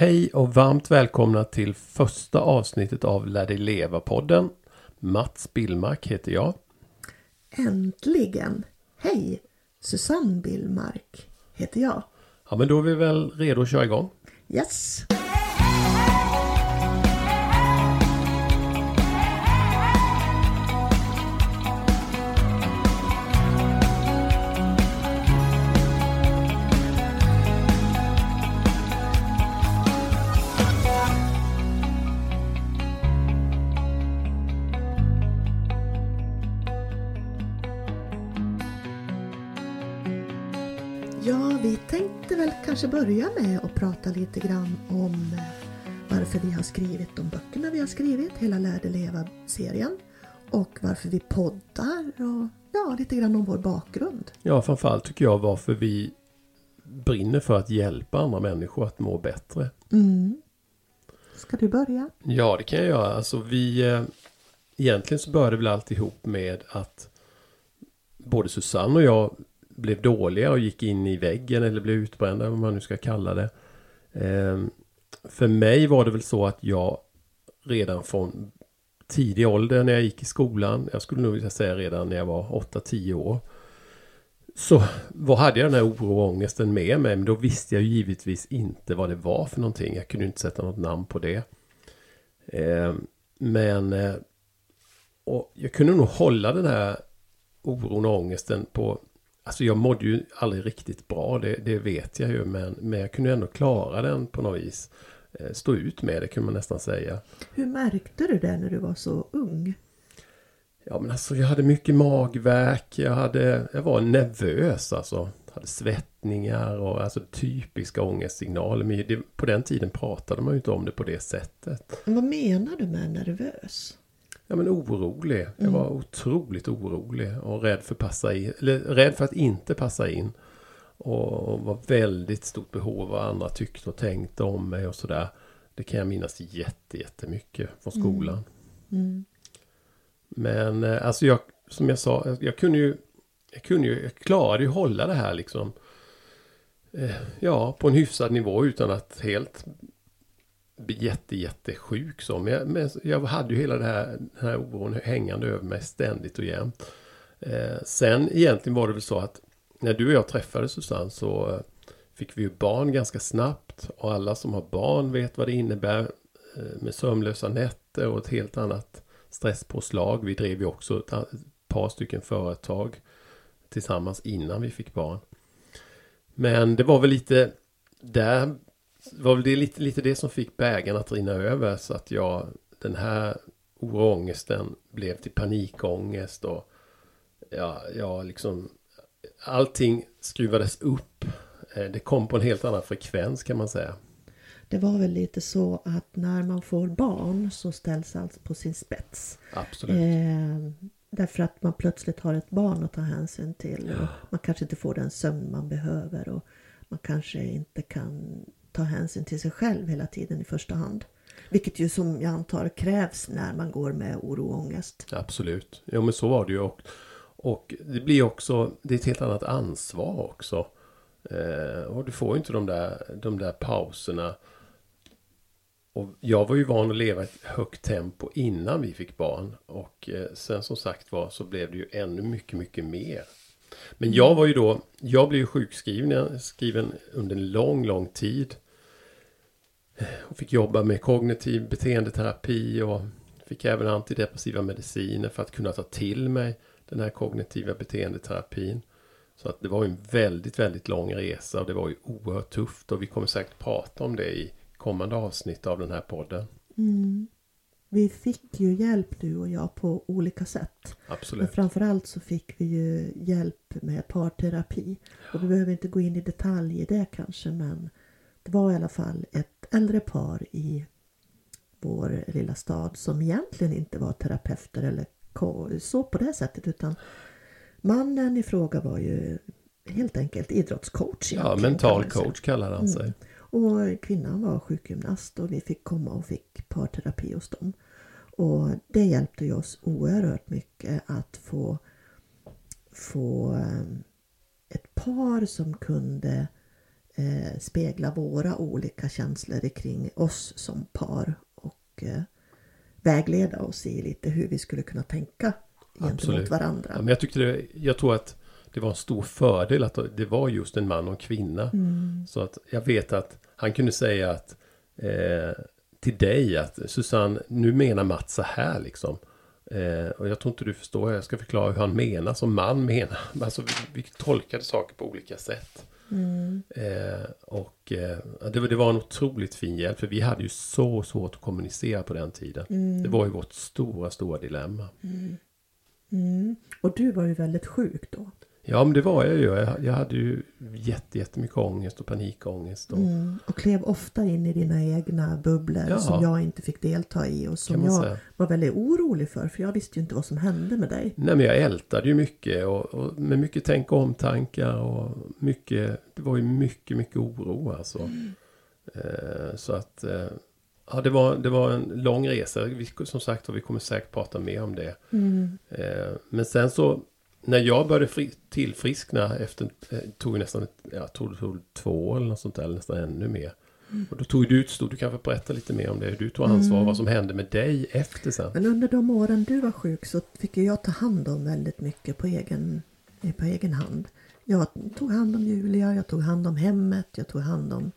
Hej och varmt välkomna till första avsnittet av Lär dig leva-podden. Mats Billmark heter jag. Äntligen! Hej! Susanne Billmark heter jag. Ja, men då är vi väl redo att köra igång. Yes! Kanske börja med att prata lite grann om eh, varför vi har skrivit de böckerna vi har skrivit, hela Lärde leva-serien. Och varför vi poddar och ja, lite grann om vår bakgrund. Ja, framförallt tycker jag varför vi brinner för att hjälpa andra människor att må bättre. Mm. Ska du börja? Ja, det kan jag göra. Alltså vi... eh, Egentligen så började väl alltihop med att både Susanne och jag blev dåliga och gick in i väggen eller blev utbrända, vad man nu ska kalla det. Ehm, för mig var det väl så att jag redan från tidig ålder när jag gick i skolan, jag skulle nog vilja säga redan när jag var 8-10 år, så vad hade jag den här oro och ångesten med mig, men då visste jag ju givetvis inte vad det var för någonting. Jag kunde inte sätta något namn på det. Eh, men eh, och jag kunde nog hålla den här oron och ångesten på Alltså jag mådde ju aldrig riktigt bra, det, det vet jag ju, men, men jag kunde ändå klara den på något vis. Eh, Stå ut med det kan man nästan säga. Hur märkte du det när du var så ung? Ja men alltså jag hade mycket magvärk, jag, hade, jag var nervös alltså. Hade svettningar och alltså typiska ångestsignaler. Men det, på den tiden pratade man ju inte om det på det sättet. Vad menar du med nervös? Ja men orolig. Jag var otroligt orolig och rädd för, passa in, eller rädd för att inte passa in. Och var väldigt stort behov av vad andra tyckte och tänkte om mig och sådär. Det kan jag minnas jätte, jättemycket från skolan. Mm. Men eh, alltså jag, som jag sa, jag, kunde ju, jag kunde ju, jag klarade ju hålla det här liksom. Eh, ja, på en hyfsad nivå utan att helt jätte, jättesjuk så. Men jag, men jag hade ju hela det här, den här oron hängande över mig ständigt och jämt. Eh, sen egentligen var det väl så att när du och jag träffades Susanne så eh, fick vi ju barn ganska snabbt. Och alla som har barn vet vad det innebär eh, med sömnlösa nätter och ett helt annat stresspåslag. Vi drev ju också ett, ett par stycken företag tillsammans innan vi fick barn. Men det var väl lite där var väl det lite, lite det som fick bägaren att rinna över så att jag den här oro och ångesten blev till panikångest och ja, jag liksom allting skruvades upp. Eh, Det kom på en helt annan frekvens kan man säga. Det var väl lite så att när man får barn så ställs allt på sin spets. Absolut. Eh, därför att man plötsligt har ett barn att ta hänsyn till. Och man kanske inte får den sömn man behöver. Och man kanske inte kan ta hänsyn till sig själv hela tiden i första hand. Vilket ju som jag antar krävs när man går med oro och ångest. Absolut. Ja men så var det ju. Och, och det blir också, det är ett helt annat ansvar också. Eh, och du får ju inte de där, de där pauserna. Och jag var ju van att leva i ett högt tempo innan vi fick barn. Och eh, sen som sagt var så blev det ju ännu mycket, mycket mer. Men jag var ju då, jag blev ju sjukskriven skriven under en lång, lång tid. Och fick jobba med kognitiv beteendeterapi och fick även antidepressiva mediciner för att kunna ta till mig den här kognitiva beteendeterapin. Så att det var en väldigt, väldigt lång resa och det var ju oerhört tufft och vi kommer säkert prata om det i kommande avsnitt av den här podden. Mm. Vi fick ju hjälp du och jag på olika sätt. Men Absolut. framförallt så fick vi ju hjälp med parterapi. Och vi behöver inte gå in i detalj i det kanske men det var i alla fall ett äldre par i vår lilla stad som egentligen inte var terapeuter eller så på det sättet utan mannen i fråga var ju helt enkelt idrottscoach. Ja, mental coach kallar han sig. Och kvinnan var sjukgymnast och vi fick komma och fick parterapi hos dem. Och det hjälpte oss oerhört mycket att få, få eh, ett par som kunde eh, spegla våra olika känslor kring oss som par och eh, vägleda oss i lite hur vi skulle kunna tänka gentemot Absolut. varandra. Ja, men jag, tyckte det, jag tror att det var en stor fördel att det var just en man och en kvinna. Mm. Så att jag vet att han kunde säga att eh, till dig att Susanne, nu menar Mats så här liksom. Eh, och jag tror inte du förstår, jag ska förklara hur han menar som man menar. Alltså vi, vi tolkade saker på olika sätt. Mm. Eh, och eh, det, var- det var en otroligt fin hjälp för vi hade ju så svårt att kommunicera på den tiden. Mm. Det var ju vårt stora, stora dilemma. Mm. Och du var ju väldigt sjuk då. Ja, men det var jag ju. Jag, jag hade ju jätte, jättemycket ångest och panikångest. Och, Mm. Och klev ofta in i dina egna bubblor Ja. som jag inte fick delta i och som jag säga. var väldigt orolig för för jag visste ju inte vad som hände med dig. Nej, men jag ältade ju mycket och, och med mycket tänk och omtankar och mycket, det var ju mycket, mycket oro alltså. Eh, så att, eh, ja det var, det var en lång resa. Vi, som sagt och vi kommer säkert prata mer om det. Mm. Eh, men sen så, när jag började fri, tillfriskna efter, eh, tog nästan, ett, tror det tog två eller något sånt där, eller nästan ännu mer. Och då tog du ett stort, du kan berätta lite mer om det, hur du tog ansvar, vad som hände med dig efter sen. Men under de åren du var sjuk så fick jag ta hand om väldigt mycket på egen, eh, på egen hand. Jag tog hand om Julia, jag tog hand om hemmet, jag tog hand om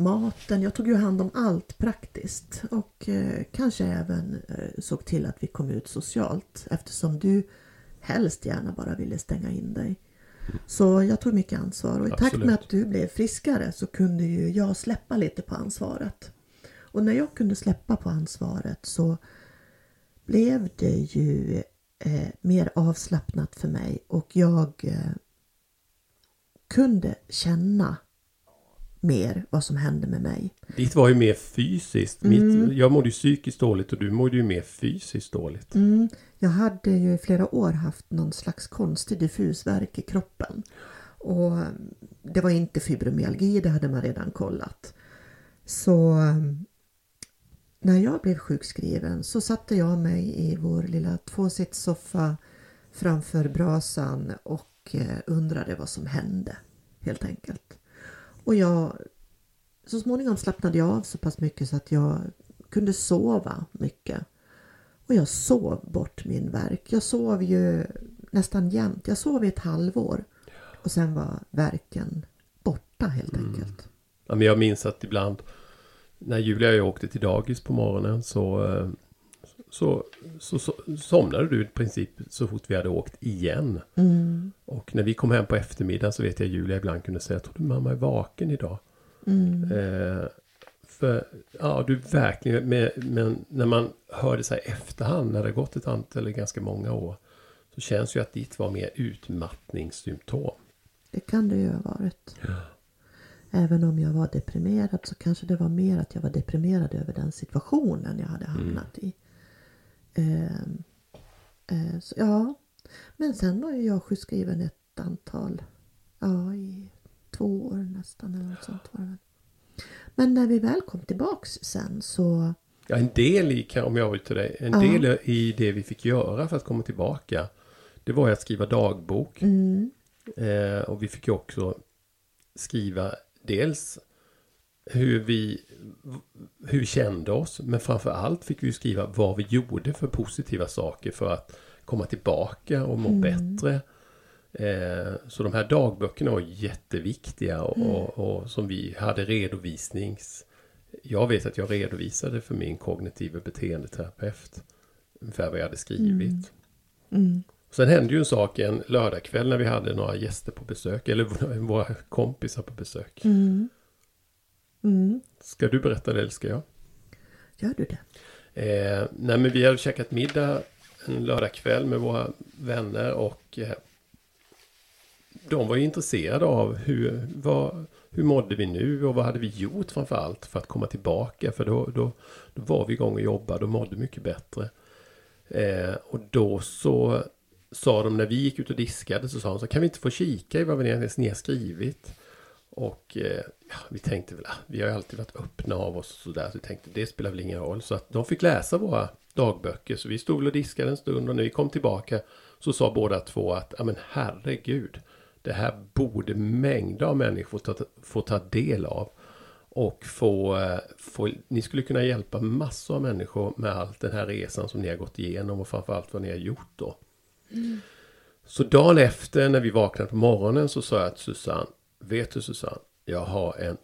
maten. Jag tog ju hand om allt praktiskt och eh, kanske även eh, såg till att vi kom ut socialt eftersom du helst gärna bara ville stänga in dig. Så jag tog mycket ansvar och i takt Absolut. med att du blev friskare så kunde ju jag släppa lite på ansvaret. Och när jag kunde släppa på ansvaret så blev det ju eh, mer avslappnat för mig och jag eh, kunde känna mer vad som hände med mig. Ditt var ju mer fysiskt. Mitt, jag mådde ju psykiskt dåligt och du mådde ju mer fysiskt dåligt. Mm, jag hade ju i flera år haft någon slags konstig diffus värk i kroppen. Och det var inte fibromyalgi, det hade man redan kollat. Så eh, när jag blev sjukskriven så satte jag mig i vår lilla tvåsitssoffa framför brasan och eh, undrade vad som hände helt enkelt. Och jag så småningom slappnade jag av så pass mycket så att jag kunde sova mycket. Och jag sov bort min verk. Jag sov ju nästan jämt. Jag sov i ett halvår. Och sen var verken borta helt enkelt. Ja, men jag minns att ibland när Julia och jag åkte till dagis på morgonen så, eh, så, så, så somnade du i princip så fort vi hade åkt igen. Mm, Och när vi kom hem på eftermiddagen så vet jag Julia ibland kunde säga Tror du mamma är vaken idag? mm, Eh, för ja, du verkligen, men när man hör det så här efterhand när det har gått ett antal eller ganska många år så känns ju att ditt var mer utmattningssymptom. det kan det ju ha varit. Även om jag var deprimerad så kanske det var mer att jag var deprimerad över den situationen jag hade hamnat i. Ehm, eh, så, ja, men sen var ju jag sjukskriven ett antal, ja i två år nästan eller något sånt var det väl. Men när vi väl kom tillbaks sen så, Ja, en del i, om jag till dig, en Ja. del i det vi fick göra för att komma tillbaka. Det var ju att skriva dagbok. mm, Eh, och vi fick ju också skriva dels hur vi, hur vi kände oss. Men framför allt fick vi skriva vad vi gjorde för positiva saker för att komma tillbaka och må bättre. Eh, så de här dagböckerna var jätteviktiga och, och, och som vi hade redovisnings... Jag vet att jag redovisade för min kognitiva beteendeterapeut ungefär vad jag hade skrivit. mm, Sen hände ju en sak en lördagkväll när vi hade några gäster på besök, eller våra kompisar på besök. mm, mm. Ska du berätta det eller ska jag? Gör du det? Eh, nej men vi hade käkat middag en lördagkväll med våra vänner och eh, de var ju intresserade av hur, vad, hur mådde vi nu och vad hade vi gjort framför allt för att komma tillbaka. För då, då, då var vi igång och jobbade och mådde mycket bättre. Eh, och då så sa de när vi gick ut och diskade så sa de så kan vi inte få kika i vad har, ni har skrivit. Och eh, ja, vi tänkte väl, ah, vi har ju alltid varit öppna av oss och sådär. Så vi tänkte det spelar väl ingen roll. Så att de fick läsa våra dagböcker. Så vi stod väl och diskade en stund och när vi kom tillbaka så sa båda två att, ja men herregud. det här borde mängder av människor ta, få ta del av. Och få, eh, få, ni skulle kunna hjälpa massor av människor med allt den här resan som ni har gått igenom och framförallt vad ni har gjort då. Så dagen efter när vi vaknade på morgonen så sa jag till Susanne, vet du Susanne, jag har en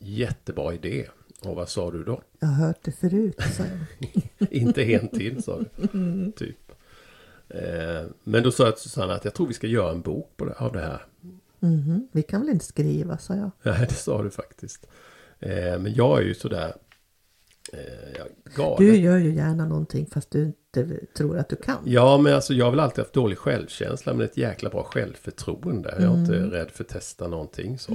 jättebra idé. Och vad sa du då? Jag har hört det förut, sa jag. Inte en till sa du. Typ. Eh, men då sa jag till Susanne att jag tror vi ska göra en bok på det, av det här. Mhm, Vi kan väl inte skriva, sa jag. Nej, det sa du faktiskt. Eh, men jag är ju sådär galen. Du gör ju gärna någonting fast du inte tror att du kan. Ja, men alltså jag har väl alltid haft dålig självkänsla men ett jäkla bra självförtroende. Jag är inte rädd för att testa någonting så.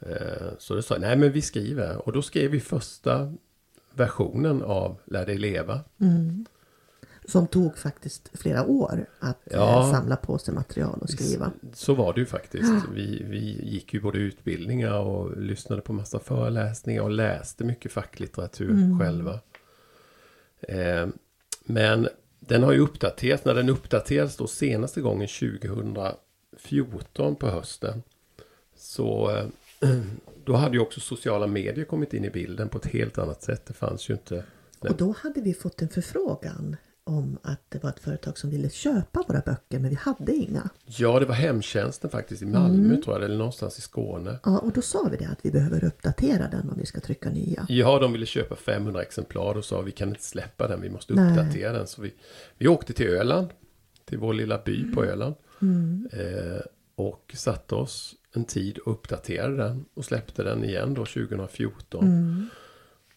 Eh, Så då sa jag, nej men vi skriver. Och då skrev vi första versionen av Lär dig leva. Som tog faktiskt flera år att Ja. eh, samla på sig material och skriva. Så var det ju faktiskt. Vi, vi gick ju både utbildningar och lyssnade på massa föreläsningar och läste mycket facklitteratur själva. Eh, men den har ju uppdaterats. När den uppdaterades då senaste gången 2014 på hösten. Så eh, då hade ju också sociala medier kommit in i bilden på ett helt annat sätt. Det fanns ju inte. Och då hade vi fått en förfrågan om att det var ett företag som ville köpa våra böcker men vi hade inga. Ja, det var hemtjänsten faktiskt i Malmö tror jag, eller någonstans i Skåne. Ja, och då sa vi det att vi behöver uppdatera den om vi ska trycka nya. Ja, de ville köpa 500 exemplar och sa vi kan inte släppa den, vi måste Nej. uppdatera den. Så vi, vi åkte till Öland, till vår lilla by på Öland. Eh, och satte oss en tid och uppdaterade den och släppte den igen då 2014.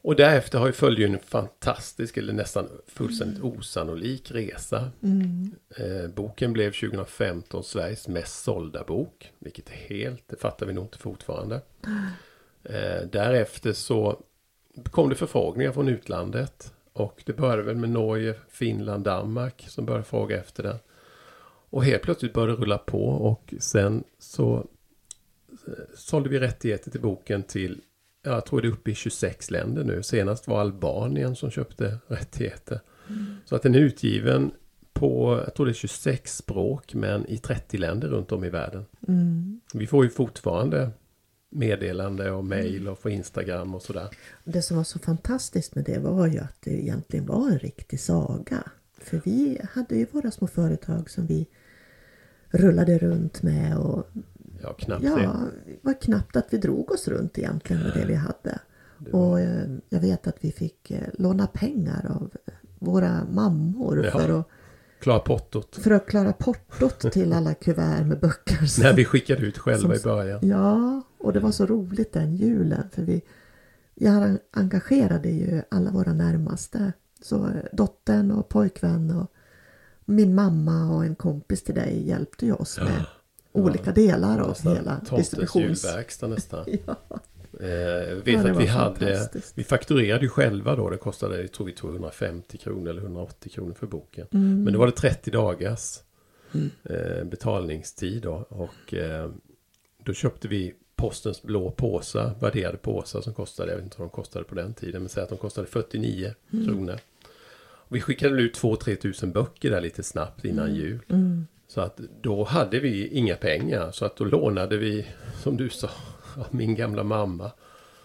Och därefter har ju följt en fantastisk eller nästan fullständigt osannolik resa. Eh, boken blev 2015 Sveriges mest sålda bok. Vilket är helt, det fattar vi nog inte fortfarande. Eh, därefter så kom det förfrågningar från utlandet. Och det började väl med Norge, Finland, Danmark som började fråga efter den. Och helt plötsligt började det rulla på och sen så eh, sålde vi rättigheter till boken till, jag tror det är uppe i 26 länder nu. Senast var Albanien som köpte rättigheter. Så att den är utgiven på, jag tror det är 26 språk men i 30 länder runt om i världen. Vi får ju fortfarande meddelande och mail och på Instagram och sådär. Det som var så fantastiskt med det var ju att det egentligen var en riktig saga. För vi hade ju våra små företag som vi rullade runt med och Ja, knappt ja, det. var knappt att vi drog oss runt egentligen med det vi hade. Och eh, jag vet att vi fick eh, låna pengar av våra mammor Ja. för, att, Klara portot. för att klara portot till alla kuvert med böcker. som- När vi skickade ut själva i som- början. Ja, och det var så roligt den julen för vi jag engagerade ju alla våra närmaste. Så eh, dottern och pojkvän och min mamma och en kompis till dig hjälpte ju oss med olika delar av Nästan hela distributions... nästan. Ja. Eh, jag vet Ja, att vi hade, vi fakturerade ju själva då. Det kostade, jag tror vi tog 150 kronor eller 180 kronor för boken. Mm. Men då var det 30 dagars eh, betalningstid då. Och eh, då köpte vi postens blå påsar, värderade påsar som kostade, jag vet inte vad de kostade på den tiden, men säg att de kostade 49 Mm. kronor. Och vi skickade ut 2-3 tusen böcker där lite snabbt innan Mm. jul. Så att då hade vi inga pengar. Så att då lånade vi, som du sa, av min gamla mamma.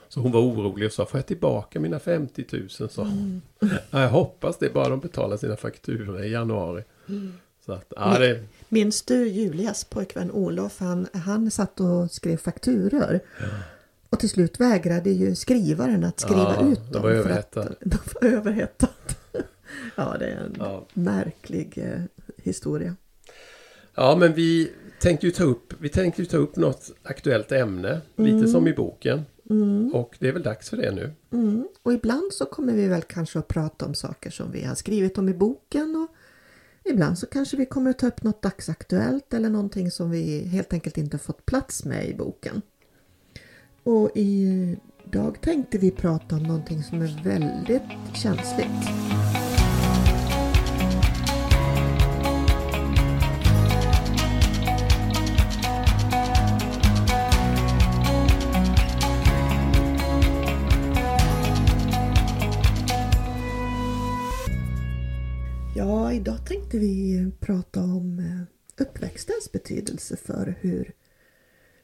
Så hon var orolig och sa, får jag tillbaka mina 50 000? Så, Mm. ja, jag hoppas det, bara de betalar sina fakturor i januari. Så att, ja, det, Minns du Julias pojkvän Olof? Han, han satt och skrev fakturor. Och till slut vägrade ju skrivaren att skriva Ja, ut de dem. var för överhettade. De var överhettade. ja, det är en Ja. märklig eh, historia. Ja, men vi tänkte ju ta upp, vi tänkte ju ta upp något aktuellt ämne. Lite som i boken. Och det är väl dags för det nu. Mm. Och ibland så kommer vi väl kanske att prata om saker som vi har skrivit om i boken. Och ibland så kanske vi kommer att ta upp något dagsaktuellt eller någonting som vi helt enkelt inte fått plats med i boken. Och idag tänkte vi prata om någonting som är väldigt känsligt. Idag tänkte vi prata om eh, uppväxtens betydelse för hur,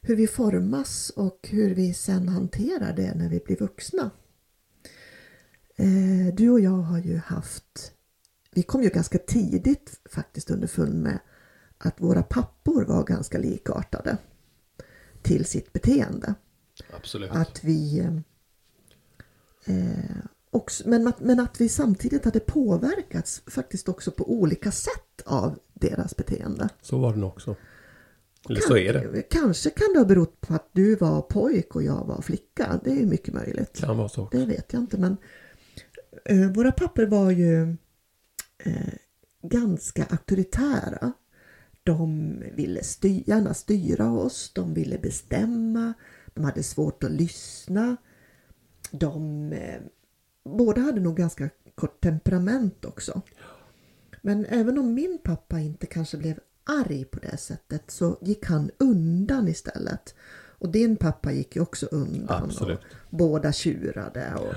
hur vi formas och hur vi sen hanterar det när vi blir vuxna. Eh, du och jag har ju haft, vi kom ju ganska tidigt faktiskt underfund med att våra pappor var ganska likartade till sitt beteende. Absolut. Att vi eh, också, men, att, men att vi samtidigt hade påverkats faktiskt också på olika sätt av deras beteende. Så var det nog också. Eller så är det. Kanske kan det ha berott på att du var pojk och jag var flicka. Det är mycket möjligt. Kan vara så. också. Det vet jag inte men eh, våra papper var ju eh, ganska auktoritära. De ville styr, gärna styra oss, de ville bestämma, de hade svårt att lyssna. De eh, båda hade nog ganska kort temperament också. Men även om min pappa inte kanske blev arg på det sättet så gick han undan istället. Och din pappa gick ju också undan. Absolut. Och båda tjurade. Och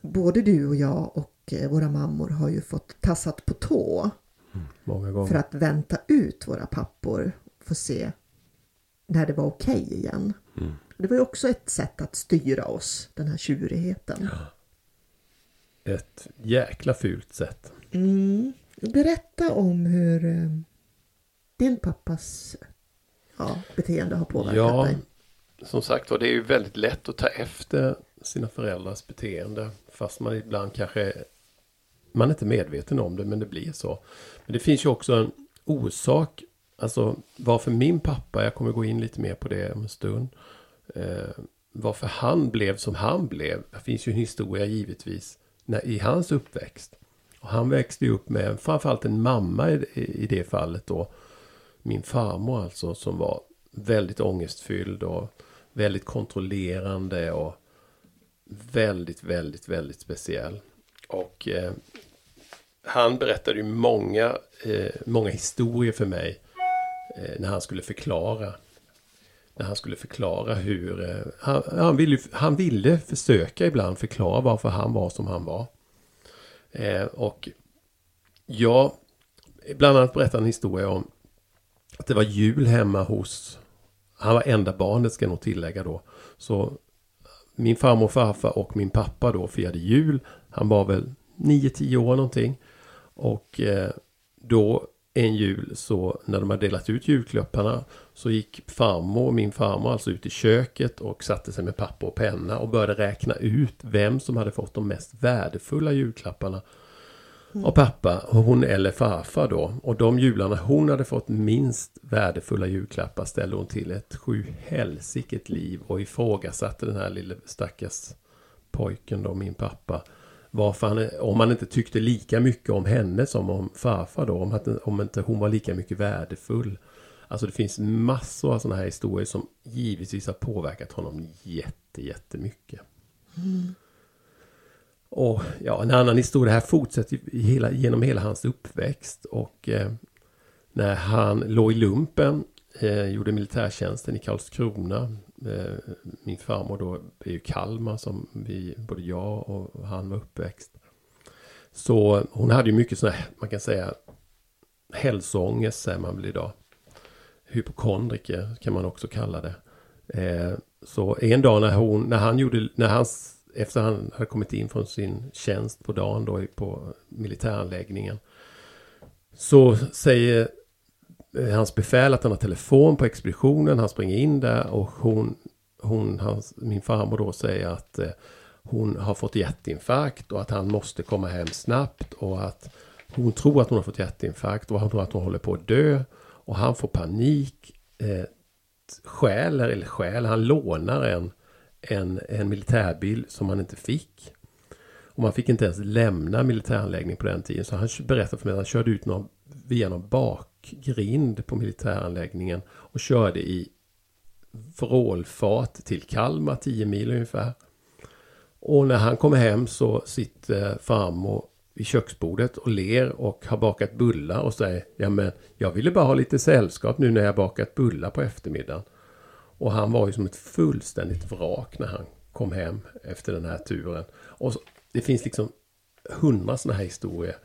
Både du och jag och eh, våra mammor har ju fått tassat på tå Många gånger. för att vänta ut våra pappor. Få se när det var okej igen. Mm. Det var ju också ett sätt att styra oss, den här tjurigheten. Ett jäkla fult sätt. Mm. Berätta om hur eh, din pappas ja, beteende har påverkat Ja, dig. som sagt var, det är ju väldigt lätt att ta efter sina föräldrars beteende. Fast man ibland kanske, man är inte medveten om det, men det blir så. Men det finns ju också en orsak, alltså varför min pappa, jag kommer gå in lite mer på det om en stund. Eh, varför han blev som han blev. Det finns ju en historia givetvis när, i hans uppväxt. Och han växte ju upp med framförallt en mamma i, i det fallet då. Min farmor alltså som var väldigt ångestfylld och väldigt kontrollerande och väldigt, väldigt, väldigt speciell. Och eh, han berättade ju många, eh, många historier för mig eh, när han skulle förklara. När han skulle förklara hur... Eh, han, han, ville, han ville försöka ibland förklara varför han var som han var. Eh, och jag, bland annat berättade en historia om att det var jul hemma hos... Han var enda barnet ska jag nog tillägga då. Så min farmor och farfar och min pappa då firade jul. Han var väl 9-10 år någonting. Och eh, då en jul så när de hade delat ut julklapparna så gick farmor, min farmor alltså ut i köket och satte sig med papper och penna och började räkna ut vem som hade fått de mest värdefulla julklapparna av pappa, hon eller farfar då. Och de jularna hon hade fått minst värdefulla julklappar ställde hon till ett sju helsiket liv och ifrågasatte den här lille stackars pojken då, min pappa. Varför han, om han inte tyckte lika mycket om henne som om farfar då, om, att, om inte hon var lika mycket värdefull. Alltså det finns massor av sådana här historier som givetvis har påverkat honom jätte, jättemycket. Och ja, en annan historia här fortsätter hela, genom hela hans uppväxt. Och eh, när han låg i lumpen, eh, gjorde militärtjänsten i Karlskrona. Eh, min farmor då är ju Kalmar som vi, både jag och han var uppväxt. Så hon hade ju mycket sådana här, man kan säga, hälsoångest säger man väl idag. Hypokondriker kan man också kalla det. Eh, så en dag när hon, när han gjorde, när hans efter han hade kommit in från sin tjänst på dagen då på militäranläggningen. Så säger Eh, hans befäl att han har telefon på expeditionen. Han springer in där och hon, hon hans, min farmor då säger att eh, hon har fått hjärtinfarkt och att han måste komma hem snabbt och att hon tror att hon har fått hjärtinfarkt och han tror att hon håller på att dö. Och han får panik. Eh, stjäler, eller stjäl, han lånar en en, en militärbil som han inte fick. Och man fick inte ens lämna militäranläggningen på den tiden. Så han berättar för mig att han körde ut någon, via någon bakgrind på militäranläggningen och körde i vrålfart till Kalmar, 10 mil ungefär. Och när han kommer hem så sitter farmor vid köksbordet och ler och har bakat bullar och säger Ja men jag ville bara ha lite sällskap nu när jag bakat bullar på eftermiddagen. Och han var ju som ett fullständigt vrak när han kom hem efter den här turen. Och så, det finns liksom hundra sådana här historier.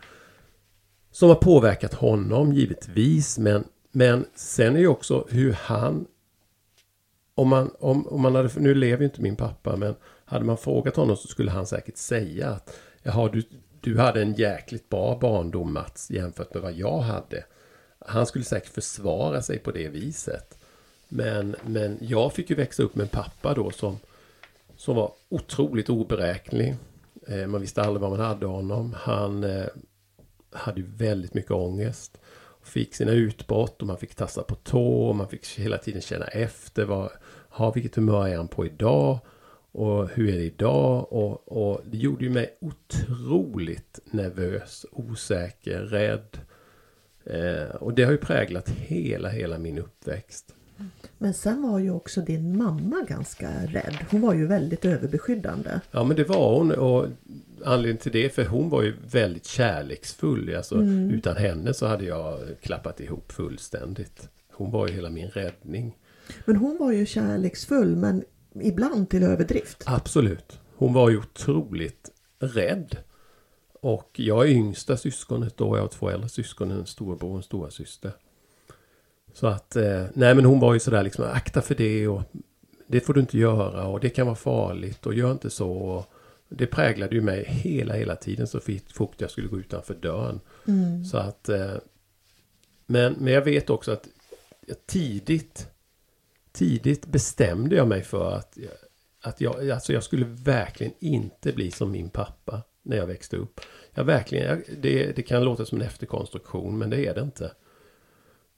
Som har påverkat honom givetvis, men men sen är ju också hur han om man, om, om man hade, nu lever ju inte min pappa, men hade man frågat honom så skulle han säkert säga att Jaha, du, du hade en jäkligt bra barndom Mats jämfört med vad jag hade. Han skulle säkert försvara sig på det viset. Men, men jag fick ju växa upp med en pappa då som, som var otroligt oberäknelig. Eh, man visste aldrig vad man hade honom. Han eh, hade väldigt mycket ångest. Fick sina utbrott och man fick tassa på tå och man fick hela tiden känna efter. Vad, ha, vilket humör är han på idag? Och hur är det idag? Och, och det gjorde ju mig otroligt nervös, osäker, rädd. Eh, och det har ju präglat hela, hela min uppväxt. Men sen var ju också din mamma ganska rädd. Hon var ju väldigt överbeskyddande. Ja men det var hon och anledningen till det för hon var ju väldigt kärleksfull. Alltså, mm. Utan henne så hade jag klappat ihop fullständigt. Hon var ju hela min räddning. Men hon var ju kärleksfull men ibland till överdrift. Absolut. Hon var ju otroligt rädd. Och jag är yngsta syskonet då. Jag har två äldre syskon, en storbror och en stora syster. Så att, eh, nej men hon var ju sådär liksom, akta för det och det får du inte göra och det kan vara farligt och gör inte så. Och det präglade ju mig hela, hela tiden så fort jag skulle gå utanför dörren. Mm. Så att, eh, men, men jag vet också att tidigt, tidigt bestämde jag mig för att, att jag, alltså jag skulle verkligen inte bli som min pappa när jag växte upp. Jag verkligen, jag, det, det kan låta som en efterkonstruktion men det är det inte.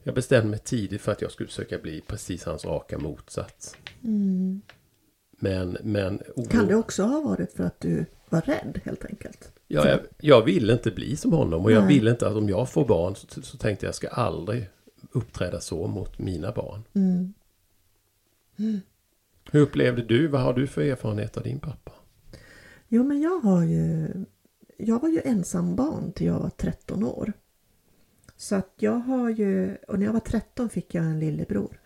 Jag bestämde mig tidigt för att jag skulle försöka bli precis hans raka motsats. Mm. Men, men... Kan det också ha varit för att du var rädd helt enkelt? Ja, jag, jag ville inte bli som honom och Nej. jag ville inte att om jag får barn så, så tänkte jag ska aldrig uppträda så mot mina barn. Mm. Mm. Hur upplevde du, vad har du för erfarenhet av din pappa? Jo men jag har ju Jag var ju ensam barn till jag var 13 år. Så att jag har ju, och när jag var 13 fick jag en lillebror.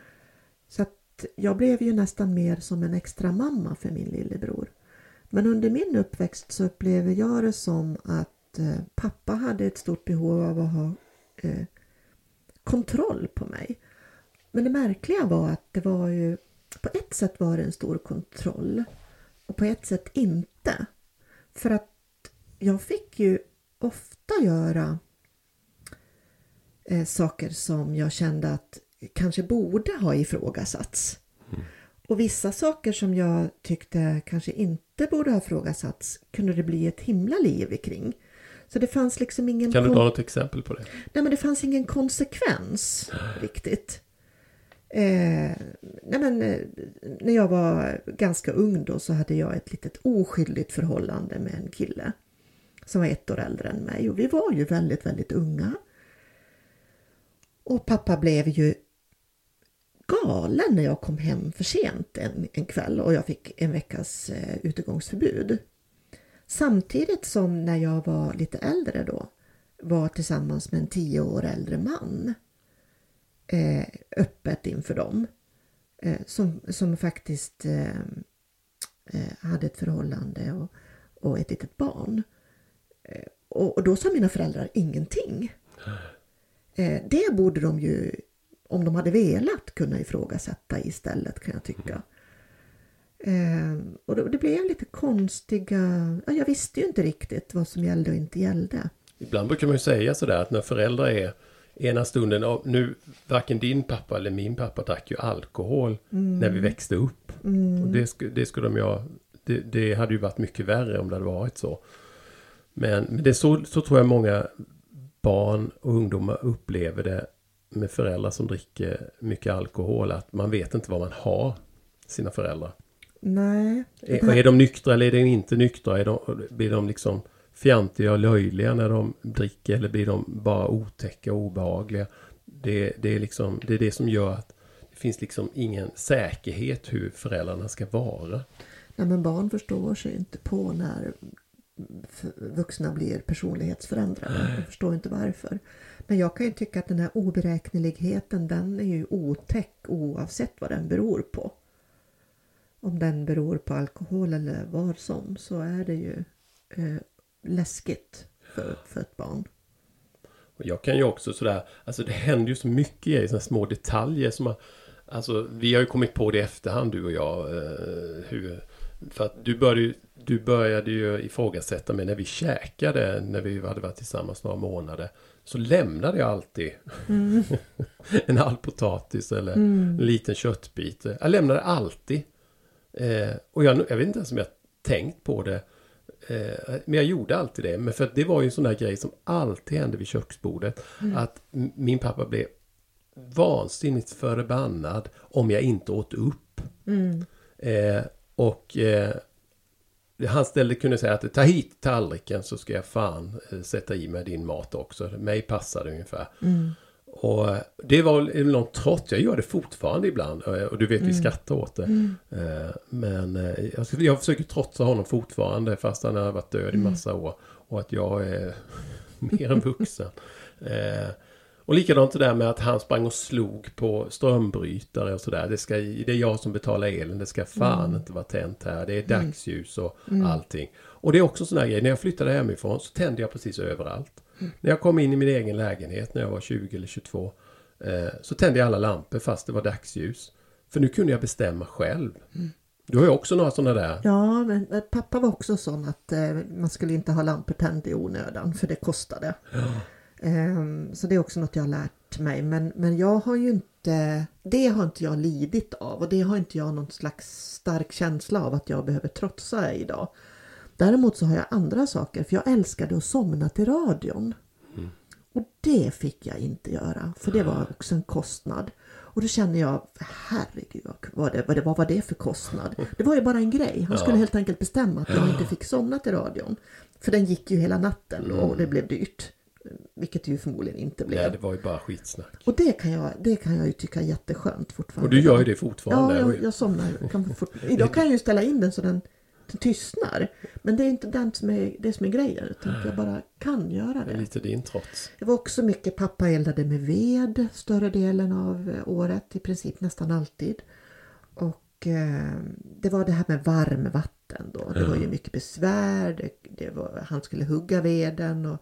Så att jag blev ju nästan mer som en extra mamma för min lillebror. Men under min uppväxt så upplever jag det som att eh, pappa hade ett stort behov av att ha eh, kontroll på mig. Men det märkliga var att det var ju, på ett sätt var det en stor kontroll och på ett sätt inte. För att jag fick ju ofta göra eh, saker som jag kände att kanske borde ha ifrågasatts. Mm. Och vissa saker som jag tyckte kanske inte borde ha ifrågasatts kunde det bli ett himla liv kring. Så det fanns liksom ingen... Kan du ta något exempel på det? Nej men det fanns ingen konsekvens riktigt. Eh, nej men, eh, när jag var ganska ung då så hade jag ett litet oskyldigt förhållande med en kille som var ett år äldre än mig och vi var ju väldigt, väldigt unga. Och pappa blev ju galen när jag kom hem för sent en, en kväll och jag fick en veckas eh, utegångsförbud. Samtidigt som när jag var lite äldre då var tillsammans med en tio år äldre man eh, öppet inför dem. Eh, som, som faktiskt eh, eh hade ett förhållande och, och ett litet barn. Eh, och, och, då sa mina föräldrar ingenting. Eh, det borde de ju, om de hade velat, kunna ifrågasätta istället kan jag tycka. Eh, och det, det blev lite konstiga, ja, jag visste ju inte riktigt vad som gällde och inte gällde. Ibland brukar man ju säga sådär att när föräldrar är ena stunden, nu varken din pappa eller min pappa drack ju alkohol mm. när vi växte upp. Mm. Och det, det skulle de ju det, det, hade ju varit mycket värre om det hade varit så. Men, men det är så, så tror jag många barn och ungdomar upplever det med föräldrar som dricker mycket alkohol. Att man vet inte vad man har sina föräldrar. Nej. Är, är de nyktra eller är de inte nyktra? Är de, blir de liksom fjantiga och löjliga när de dricker eller blir de bara otäcka och obehagliga? Det, det, är liksom, det är det som gör att det finns liksom ingen säkerhet hur föräldrarna ska vara. Nej men barn förstår sig inte på när vuxna blir personlighetsförändrade. Jag förstår inte varför. Men jag kan ju tycka att den här oberäkneligheten den är ju otäck oavsett vad den beror på. Om den beror på alkohol eller vad som så är det ju eh, läskigt för, för ett barn. Och jag kan ju också sådär, alltså det händer ju så mycket i sådana små detaljer som man, Alltså vi har ju kommit på det i efterhand du och jag. Eh, hur, för att du började, ju, du började ju ifrågasätta mig när vi käkade, när vi hade varit tillsammans några månader. Så lämnade jag alltid mm. en halv potatis eller mm. en liten köttbit. Jag lämnade alltid. Eh, och jag, jag vet inte ens om jag tänkt på det. Eh, men jag gjorde alltid det. Men för det var ju en sån där grej som alltid hände vid köksbordet. Mm. Att min pappa blev vansinnigt förbannad om jag inte åt upp. Mm. Eh, och eh, han ställde kunde säga att ta hit tallriken så ska jag fan eh, sätta i mig din mat också. Mig passar det ungefär. Mm. Och eh, det var någon trots, jag gör det fortfarande ibland. Eh, och du vet mm. vi skrattar åt det. Mm. Men jag, jag försöker trotsa honom fortfarande fast han har varit död i mm. massa år. Och att jag är mer än vuxen. Och likadant det där med att han sprang och slog på strömbrytare och sådär. Det, det är jag som betalar elen. Det ska fan mm. inte vara tänt här. Det är mm. dagsljus och mm. allting. Och det är också sån här grej. När jag flyttade hemifrån så tände jag precis överallt. Mm. När jag kom in i min egen lägenhet när jag var 20 eller 22. Eh, så tände jag alla lampor fast det var dagsljus. För nu kunde jag bestämma själv. Mm. Du har ju också några sådana där. Ja, men pappa var också sån att eh, man skulle inte ha lampor tända i onödan för det kostade. Ja. Ehm, så det är också något jag har lärt mig. Men, men jag har ju inte, det har inte jag lidit av och det har inte jag någon slags stark känsla av att jag behöver trotsa idag. Däremot så har jag andra saker, för jag älskade att somna till radion. Mm. Och det fick jag inte göra, för det var också en kostnad. Och då känner jag, herregud vad, det, vad, det, vad var det för kostnad? Det var ju bara en grej. Han skulle ja. helt enkelt bestämma att jag inte fick somna till radion. För den gick ju hela natten och mm. det blev dyrt. Vilket det ju förmodligen inte blev. Nej, det var ju bara skitsnack. Och det kan jag, det kan jag ju tycka är jätteskönt fortfarande. Och du gör ju det fortfarande. Ja, jag, jag somnar. Kan fort... Idag kan jag ju ställa in den så den, den tystnar. Men det är inte den som är, det som är grejen. Utan att jag bara kan göra det. Det är lite din trots. Det var också mycket pappa eldade med ved större delen av året. I princip nästan alltid. Och eh, det var det här med varmvatten då. Det var ju mycket besvär. Det, det var, han skulle hugga veden. och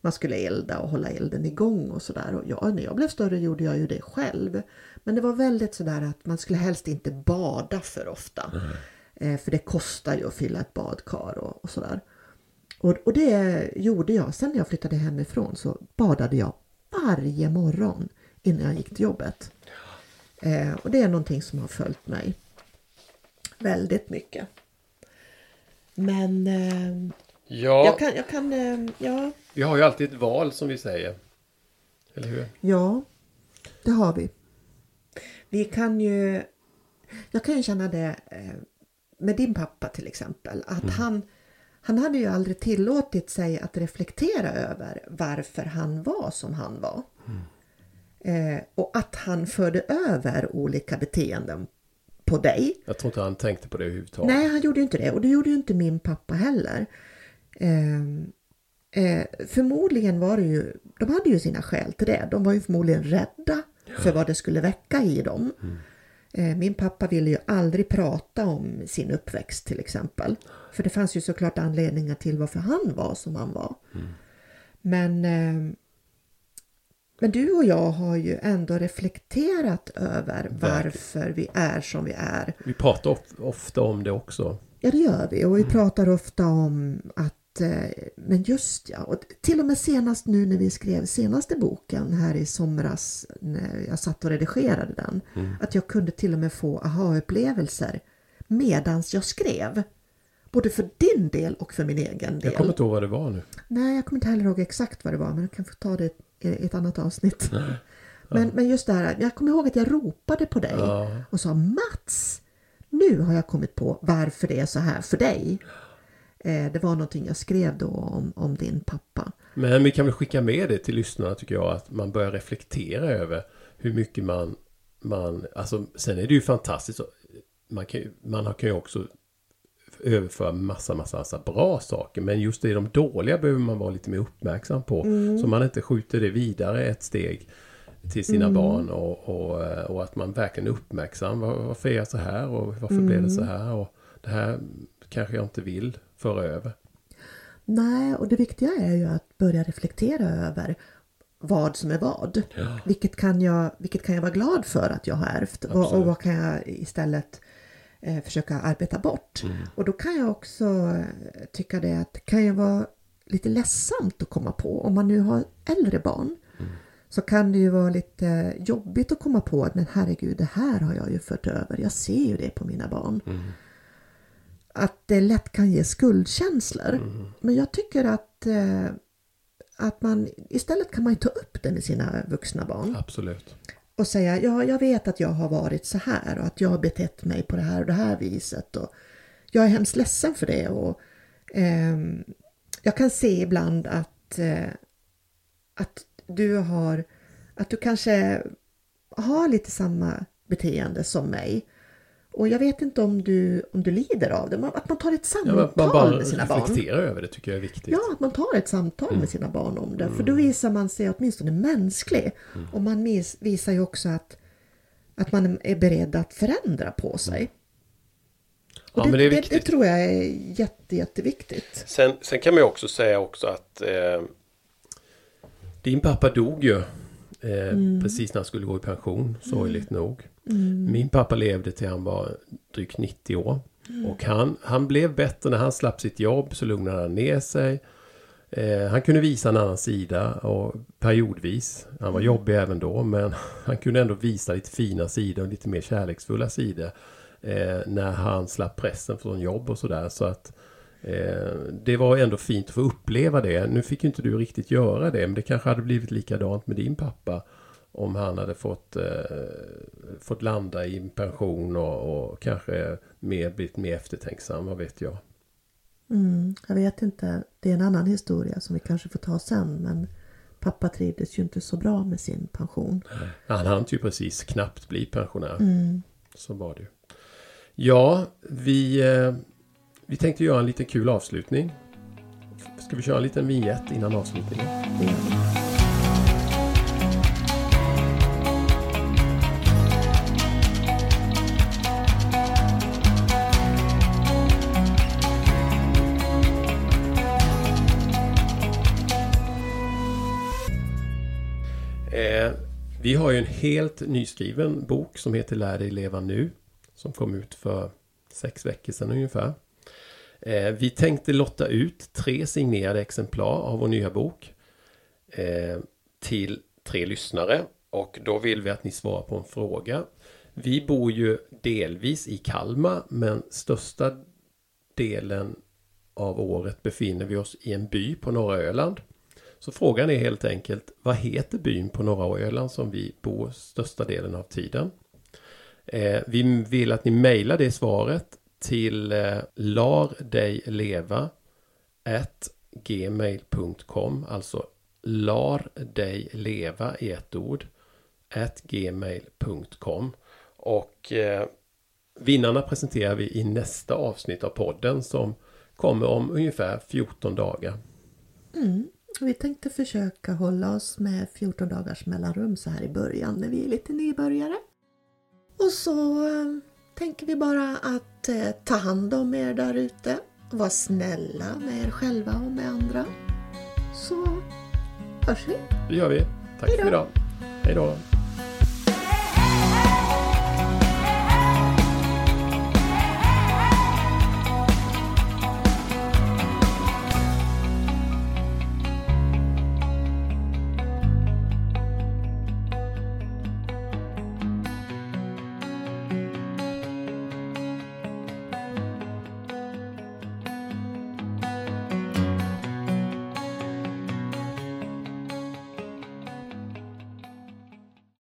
man skulle elda och hålla elden igång och sådär. Och ja, när jag blev större gjorde jag ju det själv. Men det var väldigt sådär att man skulle helst inte bada för ofta. Mm. Eh, för det kostar ju att fylla ett badkar och, och sådär. Och, och det gjorde jag. Sen när jag flyttade hemifrån så badade jag varje morgon innan jag gick till jobbet. Eh, och det är någonting som har följt mig väldigt mycket. Men eh, ja. jag kan, jag kan eh, ja, vi har ju alltid ett val som vi säger. Eller hur? Ja, det har vi. Vi kan ju... Jag kan ju känna det eh, med din pappa till exempel. Att mm. han, han hade ju aldrig tillåtit sig att reflektera över varför han var som han var. Mm. Eh, och att han förde över olika beteenden på dig. Jag tror inte han tänkte på det överhuvudtaget. Nej, han gjorde ju inte det. Och det gjorde ju inte min pappa heller. Eh, Eh, förmodligen var det ju, de hade ju sina skäl till det. De var ju förmodligen rädda för vad det skulle väcka i dem. Mm. Eh, min pappa ville ju aldrig prata om sin uppväxt till exempel. För det fanns ju såklart anledningar till varför han var som han var. Mm. Men, eh, men du och jag har ju ändå reflekterat över varför vi är som vi är. Vi pratar ofta om det också. Ja det gör vi och vi mm. pratar ofta om att men just ja, och till och med senast nu när vi skrev senaste boken här i somras när jag satt och redigerade den. Mm. Att jag kunde till och med få aha-upplevelser medans jag skrev. Både för din del och för min egen del. Jag kommer inte ihåg vad det var nu. Nej, jag kommer inte heller ihåg exakt vad det var men jag kan få ta det i ett annat avsnitt. Ja. Men, men just det här, jag kommer ihåg att jag ropade på dig ja. och sa Mats, nu har jag kommit på varför det är så här för dig. Eh, det var någonting jag skrev då om, om din pappa. Men vi kan väl skicka med det till lyssnarna tycker jag. Att man börjar reflektera över hur mycket man... man alltså, sen är det ju fantastiskt. Man kan, man kan ju också överföra massa, massa, massa bra saker. Men just det, de dåliga behöver man vara lite mer uppmärksam på. Mm. Så man inte skjuter det vidare ett steg till sina mm. barn. Och, och, och, att man verkligen är uppmärksam. Varför är jag så här? Och varför mm. blev det så här? Och det här kanske jag inte vill föra över. Nej, och det viktiga är ju att börja reflektera över vad som är vad. Ja. Vilket, kan jag, vilket kan jag vara glad för att jag har ärvt och, och vad kan jag istället eh, försöka arbeta bort. Mm. Och då kan jag också eh, tycka det att det kan ju vara lite ledsamt att komma på om man nu har äldre barn. Mm. Så kan det ju vara lite jobbigt att komma på att men herregud det här har jag ju fört över. Jag ser ju det på mina barn. Mm. Att det lätt kan ge skuldkänslor. Mm. Men jag tycker att, eh, att man istället kan man ta upp det med sina vuxna barn Absolut. och säga ja, jag vet att jag har varit så här och att jag har betett mig på det här och det här viset och jag är hemskt ledsen för det och ehm, jag kan se ibland att, eh, att du har att du kanske har lite samma beteende som mig och jag vet inte om du, om du lider av det, men att man tar ett Ja, samtal men man bara med sina barn. reflekterar över det tycker jag är viktigt. Ja, att man tar ett samtal med sina barn om det. För då visar man sig åtminstone mänsklig. Och man vis- visar ju också att, att man är beredd att förändra på sig. Och Ja, det, men det är det, viktigt. det tror jag är jätte, jätteviktigt. Sen, sen kan man ju också säga också att eh, din pappa dog ju eh, precis när han skulle gå i pension, sorgligt nog. Min pappa levde till han var drygt 90 år. Och han, han blev bättre när han slapp sitt jobb så lugnade han ner sig. Eh, han kunde visa en annan sida och periodvis. Han var jobbig även då men han kunde ändå visa lite fina sidor och lite mer kärleksfulla sidor. Eh, när han slapp pressen från jobb och sådär. Så att eh, det var ändå fint att få uppleva det. Nu fick ju inte du riktigt göra det men det kanske hade blivit likadant med din pappa. Om han hade fått, eh, fått landa i en pension och, och kanske mer, blivit mer eftertänksam, vad vet jag. Mm, jag vet inte, det är en annan historia som vi kanske får ta sen. Men pappa trivdes ju inte så bra med sin pension. Han hann ju precis knappt bli pensionär. Mm. Så var det ju. Ja, vi, eh, vi tänkte göra en liten kul avslutning. Ska vi köra en liten vignett innan avslutningen? Det vi har ju en helt nyskriven bok som heter Lär dig leva nu. Som kom ut för sex veckor sedan ungefär. Eh, vi tänkte lotta ut tre signerade exemplar av vår nya bok. Eh, till tre lyssnare. Och då vill vi att ni svarar på en fråga. Vi bor ju delvis i Kalmar men största delen av året befinner vi oss i en by på norra Öland. Så frågan är helt enkelt, vad heter byn på norra Öland som vi bor största delen av tiden? Eh, vi vill att ni mejlar det svaret till eh, lardejleva gmail.com Alltså lardejleva i ett ord gmail.com Och eh, vinnarna presenterar vi i nästa avsnitt av podden som kommer om ungefär 14 dagar. Mm. Vi tänkte försöka hålla oss med 14 dagars mellanrum så här i början när vi är lite nybörjare. Och så eh, tänker vi bara att eh, ta hand om er där ute. Var snälla med er själva och med andra. Så hörs vi. Det gör vi. Tack Hej för idag. Hej då.